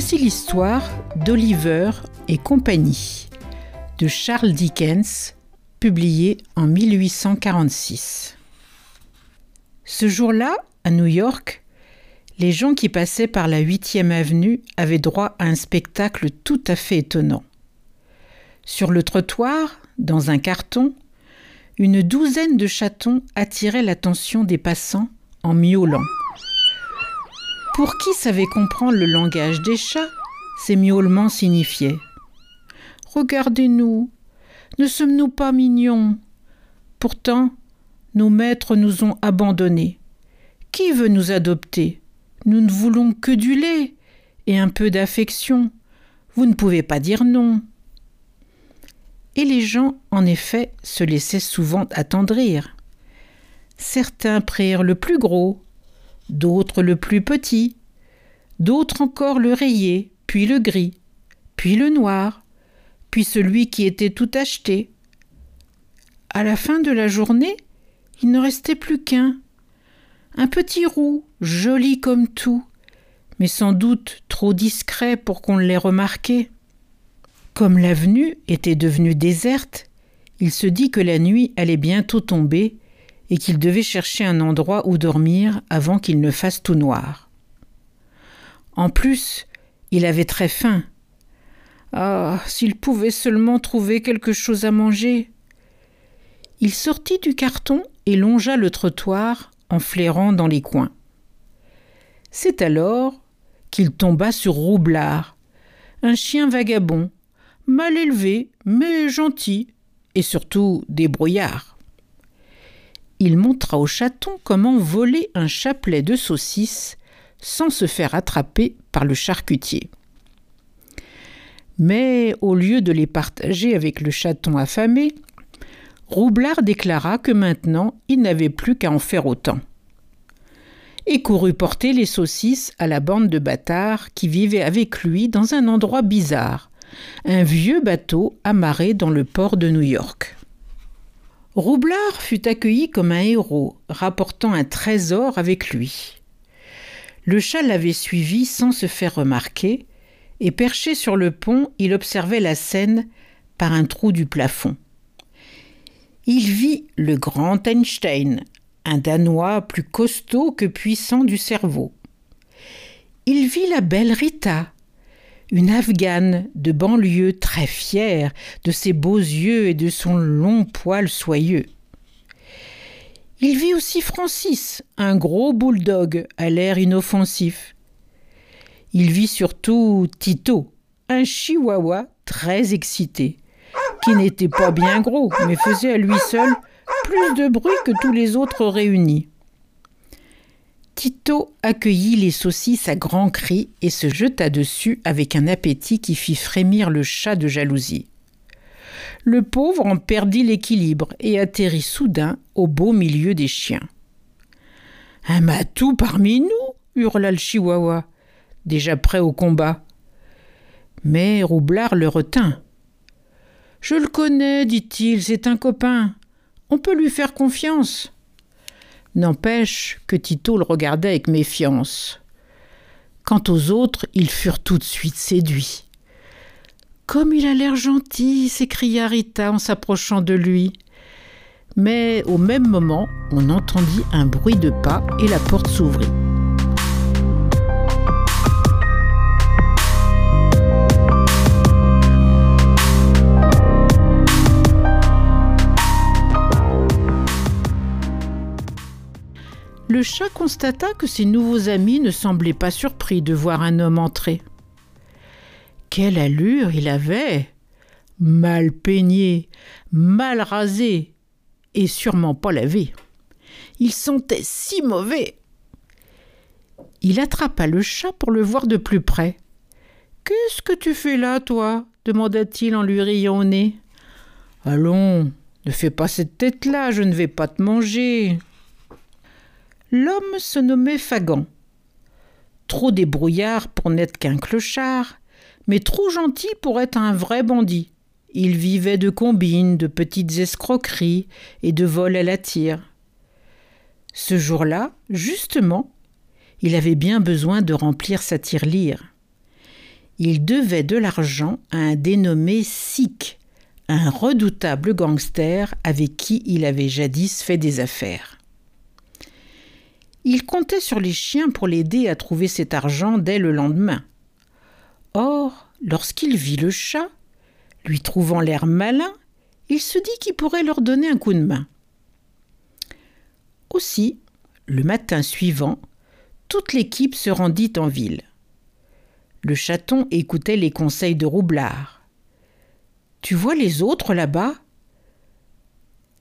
Voici l'histoire d'Oliver et compagnie de Charles Dickens, publié en 1846. Ce jour-là, à New York, les gens qui passaient par la 8e avenue avaient droit à un spectacle tout à fait étonnant. Sur le trottoir, dans un carton, une douzaine de chatons attiraient l'attention des passants en miaulant. Pour qui savait comprendre le langage des chats, ces miaulements signifiaient Regardez-nous, ne sommes-nous pas mignons? Pourtant, nos maîtres nous ont abandonnés. Qui veut nous adopter? Nous ne voulons que du lait et un peu d'affection. Vous ne pouvez pas dire non. Et les gens, en effet, se laissaient souvent attendrir. Certains prirent le plus gros, d'autres le plus petit, d'autres encore le rayé, puis le gris, puis le noir, puis celui qui était tout acheté. À la fin de la journée, il ne restait plus qu'un. Un petit roux, joli comme tout, mais sans doute trop discret pour qu'on l'ait remarqué. Comme l'avenue était devenue déserte, il se dit que la nuit allait bientôt tomber et qu'il devait chercher un endroit où dormir avant qu'il ne fasse tout noir. En plus, il avait très faim. Ah, s'il pouvait seulement trouver quelque chose à manger. Il sortit du carton et longea le trottoir en flairant dans les coins. C'est alors qu'il tomba sur Roublard, un chien vagabond, mal élevé, mais gentil, et surtout débrouillard il montra au chaton comment voler un chapelet de saucisses sans se faire attraper par le charcutier. Mais au lieu de les partager avec le chaton affamé, Roublard déclara que maintenant il n'avait plus qu'à en faire autant. Et courut porter les saucisses à la bande de bâtards qui vivaient avec lui dans un endroit bizarre, un vieux bateau amarré dans le port de New York. Roublard fut accueilli comme un héros, rapportant un trésor avec lui. Le chat l'avait suivi sans se faire remarquer, et perché sur le pont, il observait la scène par un trou du plafond. Il vit le grand Einstein, un Danois plus costaud que puissant du cerveau. Il vit la belle Rita, une Afghane de banlieue très fière de ses beaux yeux et de son long poil soyeux. Il vit aussi Francis, un gros bulldog à l'air inoffensif. Il vit surtout Tito, un chihuahua très excité, qui n'était pas bien gros, mais faisait à lui seul plus de bruit que tous les autres réunis. Tito accueillit les saucisses à grands cris et se jeta dessus avec un appétit qui fit frémir le chat de jalousie. Le pauvre en perdit l'équilibre et atterrit soudain au beau milieu des chiens. Un matou parmi nous hurla le chihuahua, déjà prêt au combat. Mais Roublard le retint. Je le connais, dit-il, c'est un copain. On peut lui faire confiance. N'empêche que Tito le regardait avec méfiance. Quant aux autres, ils furent tout de suite séduits. Comme il a l'air gentil, s'écria Rita en s'approchant de lui. Mais au même moment, on entendit un bruit de pas et la porte s'ouvrit. Le chat constata que ses nouveaux amis ne semblaient pas surpris de voir un homme entrer. Quelle allure il avait Mal peigné, mal rasé, et sûrement pas lavé. Il sentait si mauvais. Il attrapa le chat pour le voir de plus près. Qu'est-ce que tu fais là, toi? demanda-t-il en lui riant au nez. Allons, ne fais pas cette tête-là, je ne vais pas te manger. L'homme se nommait Fagan. Trop débrouillard pour n'être qu'un clochard, mais trop gentil pour être un vrai bandit. Il vivait de combines, de petites escroqueries et de vols à la tire. Ce jour-là, justement, il avait bien besoin de remplir sa tirelire. Il devait de l'argent à un dénommé Sick, un redoutable gangster avec qui il avait jadis fait des affaires. Il comptait sur les chiens pour l'aider à trouver cet argent dès le lendemain. Or, lorsqu'il vit le chat, lui trouvant l'air malin, il se dit qu'il pourrait leur donner un coup de main. Aussi, le matin suivant, toute l'équipe se rendit en ville. Le chaton écoutait les conseils de Roublard. Tu vois les autres là-bas?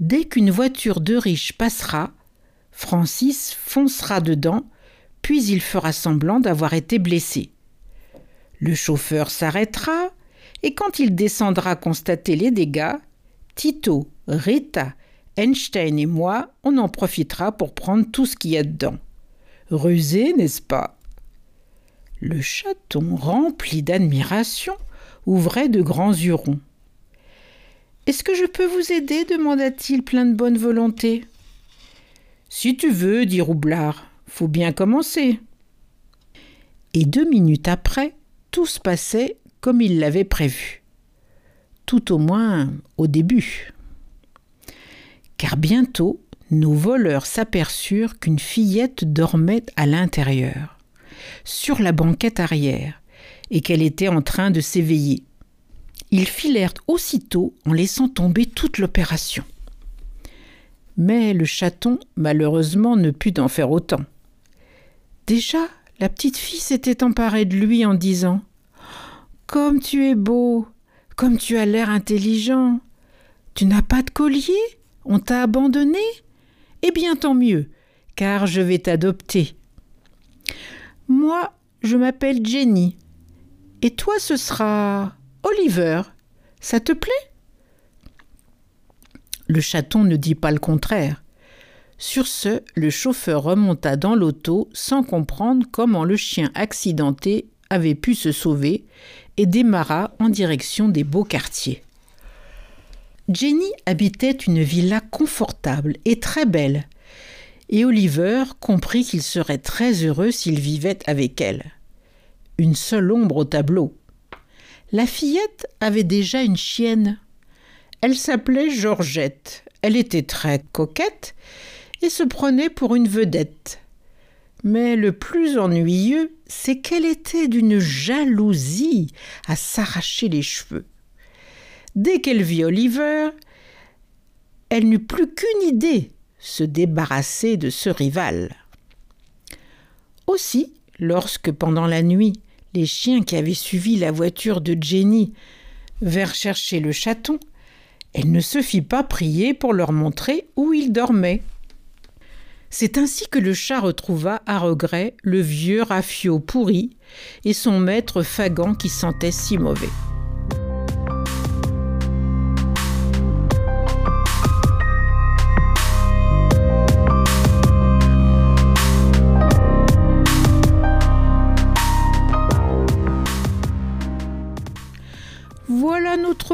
Dès qu'une voiture de riche passera, Francis foncera dedans, puis il fera semblant d'avoir été blessé. Le chauffeur s'arrêtera, et quand il descendra constater les dégâts, Tito, Rita, Einstein et moi, on en profitera pour prendre tout ce qu'il y a dedans. Rusé, n'est-ce pas? Le chaton, rempli d'admiration, ouvrait de grands yeux ronds. Est-ce que je peux vous aider? demanda-t-il plein de bonne volonté. Si tu veux, dit Roublard, faut bien commencer. Et deux minutes après, tout se passait comme il l'avait prévu. Tout au moins au début. Car bientôt, nos voleurs s'aperçurent qu'une fillette dormait à l'intérieur, sur la banquette arrière, et qu'elle était en train de s'éveiller. Ils filèrent aussitôt en laissant tomber toute l'opération. Mais le chaton, malheureusement, ne put en faire autant. Déjà, la petite fille s'était emparée de lui en disant Comme tu es beau, comme tu as l'air intelligent, tu n'as pas de collier On t'a abandonné? Eh bien, tant mieux, car je vais t'adopter. Moi, je m'appelle Jenny. Et toi, ce sera Oliver. Ça te plaît? Le chaton ne dit pas le contraire. Sur ce, le chauffeur remonta dans l'auto sans comprendre comment le chien accidenté avait pu se sauver et démarra en direction des beaux quartiers. Jenny habitait une villa confortable et très belle, et Oliver comprit qu'il serait très heureux s'il vivait avec elle. Une seule ombre au tableau. La fillette avait déjà une chienne. Elle s'appelait Georgette. Elle était très coquette et se prenait pour une vedette. Mais le plus ennuyeux, c'est qu'elle était d'une jalousie à s'arracher les cheveux. Dès qu'elle vit Oliver, elle n'eut plus qu'une idée, se débarrasser de ce rival. Aussi, lorsque pendant la nuit, les chiens qui avaient suivi la voiture de Jenny vinrent chercher le chaton, elle ne se fit pas prier pour leur montrer où il dormait. C'est ainsi que le chat retrouva à regret le vieux Raffio pourri et son maître Fagan qui sentait si mauvais.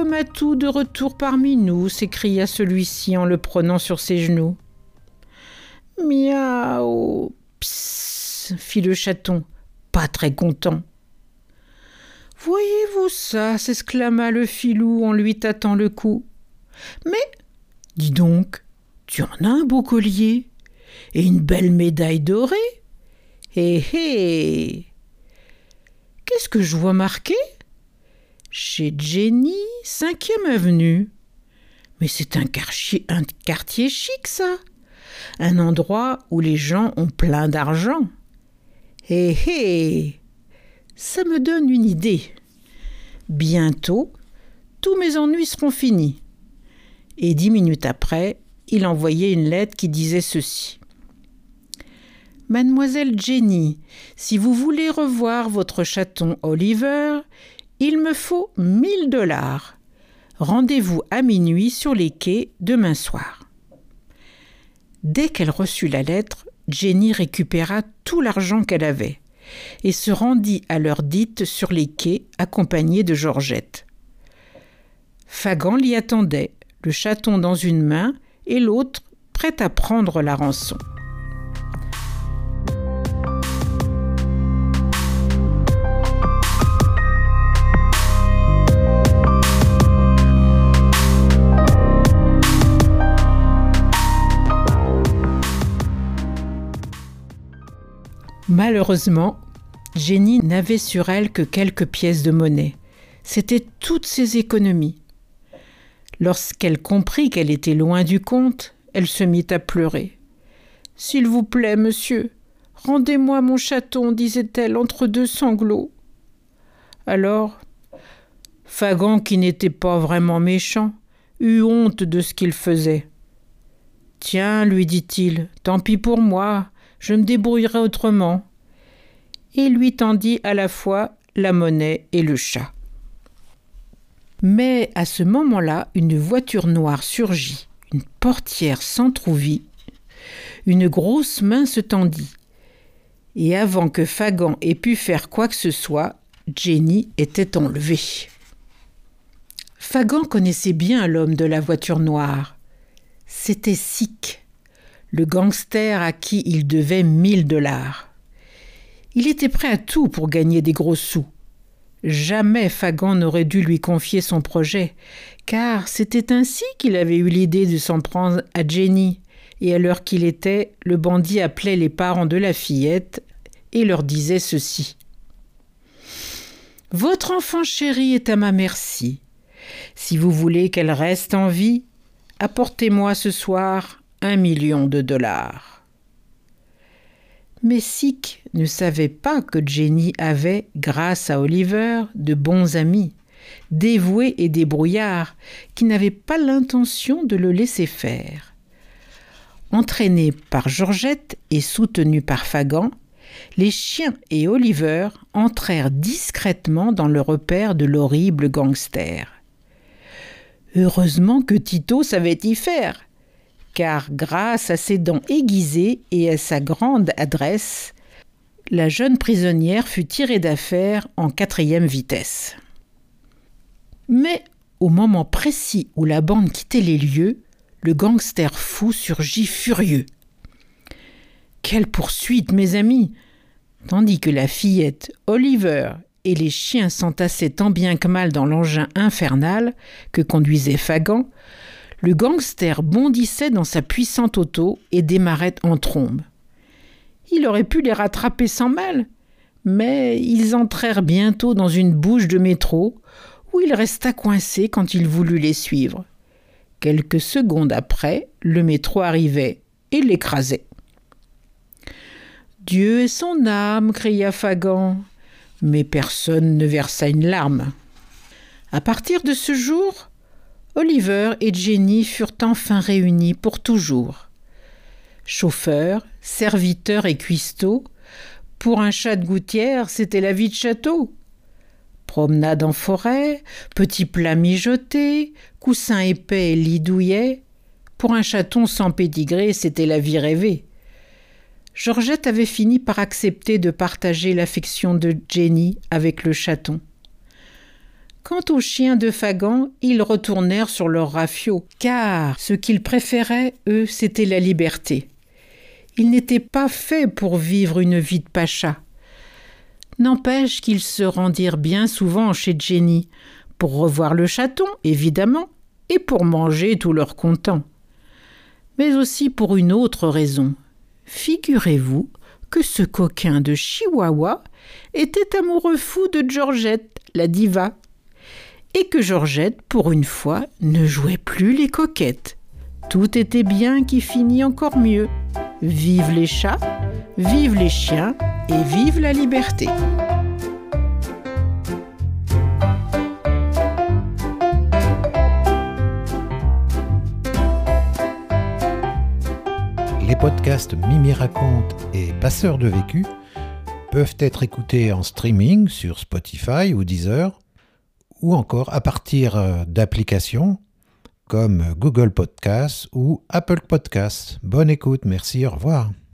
Matou de retour parmi nous, s'écria celui-ci en le prenant sur ses genoux. Miaou Psst fit le chaton, pas très content. Voyez-vous ça s'exclama le filou en lui tâtant le cou. Mais, dis donc, tu en as un beau collier et une belle médaille dorée. Hé hé Qu'est-ce que je vois marqué? Chez Jenny, cinquième avenue. Mais c'est un quartier, un quartier chic, ça un endroit où les gens ont plein d'argent. Hé hé Ça me donne une idée. Bientôt, tous mes ennuis seront finis. Et dix minutes après, il envoyait une lettre qui disait ceci. Mademoiselle Jenny, si vous voulez revoir votre chaton Oliver, il me faut mille dollars. Rendez-vous à minuit sur les quais demain soir. Dès qu'elle reçut la lettre, Jenny récupéra tout l'argent qu'elle avait et se rendit à l'heure dite sur les quais accompagnée de Georgette. Fagan l'y attendait, le chaton dans une main et l'autre prêt à prendre la rançon. Malheureusement, Jenny n'avait sur elle que quelques pièces de monnaie. C'était toutes ses économies. Lorsqu'elle comprit qu'elle était loin du compte, elle se mit à pleurer. S'il vous plaît, monsieur, rendez-moi mon chaton, disait-elle entre deux sanglots. Alors, Fagan, qui n'était pas vraiment méchant, eut honte de ce qu'il faisait. Tiens, lui dit-il, tant pis pour moi, je me débrouillerai autrement. Et lui tendit à la fois la monnaie et le chat. Mais à ce moment-là, une voiture noire surgit, une portière s'entr'ouvrit, une grosse main se tendit. Et avant que Fagan ait pu faire quoi que ce soit, Jenny était enlevée. Fagan connaissait bien l'homme de la voiture noire. C'était Sick, le gangster à qui il devait mille dollars. Il était prêt à tout pour gagner des gros sous. Jamais Fagan n'aurait dû lui confier son projet, car c'était ainsi qu'il avait eu l'idée de s'en prendre à Jenny, et à l'heure qu'il était, le bandit appelait les parents de la fillette et leur disait ceci. Votre enfant chérie est à ma merci. Si vous voulez qu'elle reste en vie, apportez-moi ce soir un million de dollars. Mais Sick ne savait pas que Jenny avait, grâce à Oliver, de bons amis, dévoués et débrouillards, qui n'avaient pas l'intention de le laisser faire. Entraînés par Georgette et soutenus par Fagan, les chiens et Oliver entrèrent discrètement dans le repère de l'horrible gangster. Heureusement que Tito savait y faire car grâce à ses dents aiguisées et à sa grande adresse, la jeune prisonnière fut tirée d'affaire en quatrième vitesse. Mais au moment précis où la bande quittait les lieux, le gangster fou surgit furieux. Quelle poursuite, mes amis Tandis que la fillette, Oliver et les chiens s'entassaient tant bien que mal dans l'engin infernal que conduisait Fagan, le gangster bondissait dans sa puissante auto et démarrait en trombe. Il aurait pu les rattraper sans mal, mais ils entrèrent bientôt dans une bouche de métro où il resta coincé quand il voulut les suivre. Quelques secondes après, le métro arrivait et l'écrasait. Dieu et son âme, cria Fagan, mais personne ne versa une larme. À partir de ce jour, Oliver et Jenny furent enfin réunis pour toujours. Chauffeur, serviteur et cuistot, pour un chat de gouttière, c'était la vie de château. Promenade en forêt, petits plats mijotés, coussins épais et lit douillet. Pour un chaton sans pédigré, c'était la vie rêvée. Georgette avait fini par accepter de partager l'affection de Jenny avec le chaton. Quant aux chiens de Fagan, ils retournèrent sur leur rafio, car ce qu'ils préféraient, eux, c'était la liberté. Ils n'étaient pas faits pour vivre une vie de pacha. N'empêche qu'ils se rendirent bien souvent chez Jenny, pour revoir le chaton, évidemment, et pour manger tout leur content. Mais aussi pour une autre raison. Figurez-vous que ce coquin de Chihuahua était amoureux fou de Georgette, la diva, et que Georgette, pour une fois, ne jouait plus les coquettes. Tout était bien qui finit encore mieux. Vive les chats, vive les chiens et vive la liberté. Les podcasts Mimi raconte et Passeurs de vécu peuvent être écoutés en streaming sur Spotify ou Deezer ou encore à partir euh, d'applications comme Google Podcasts ou Apple Podcasts. Bonne écoute, merci, au revoir.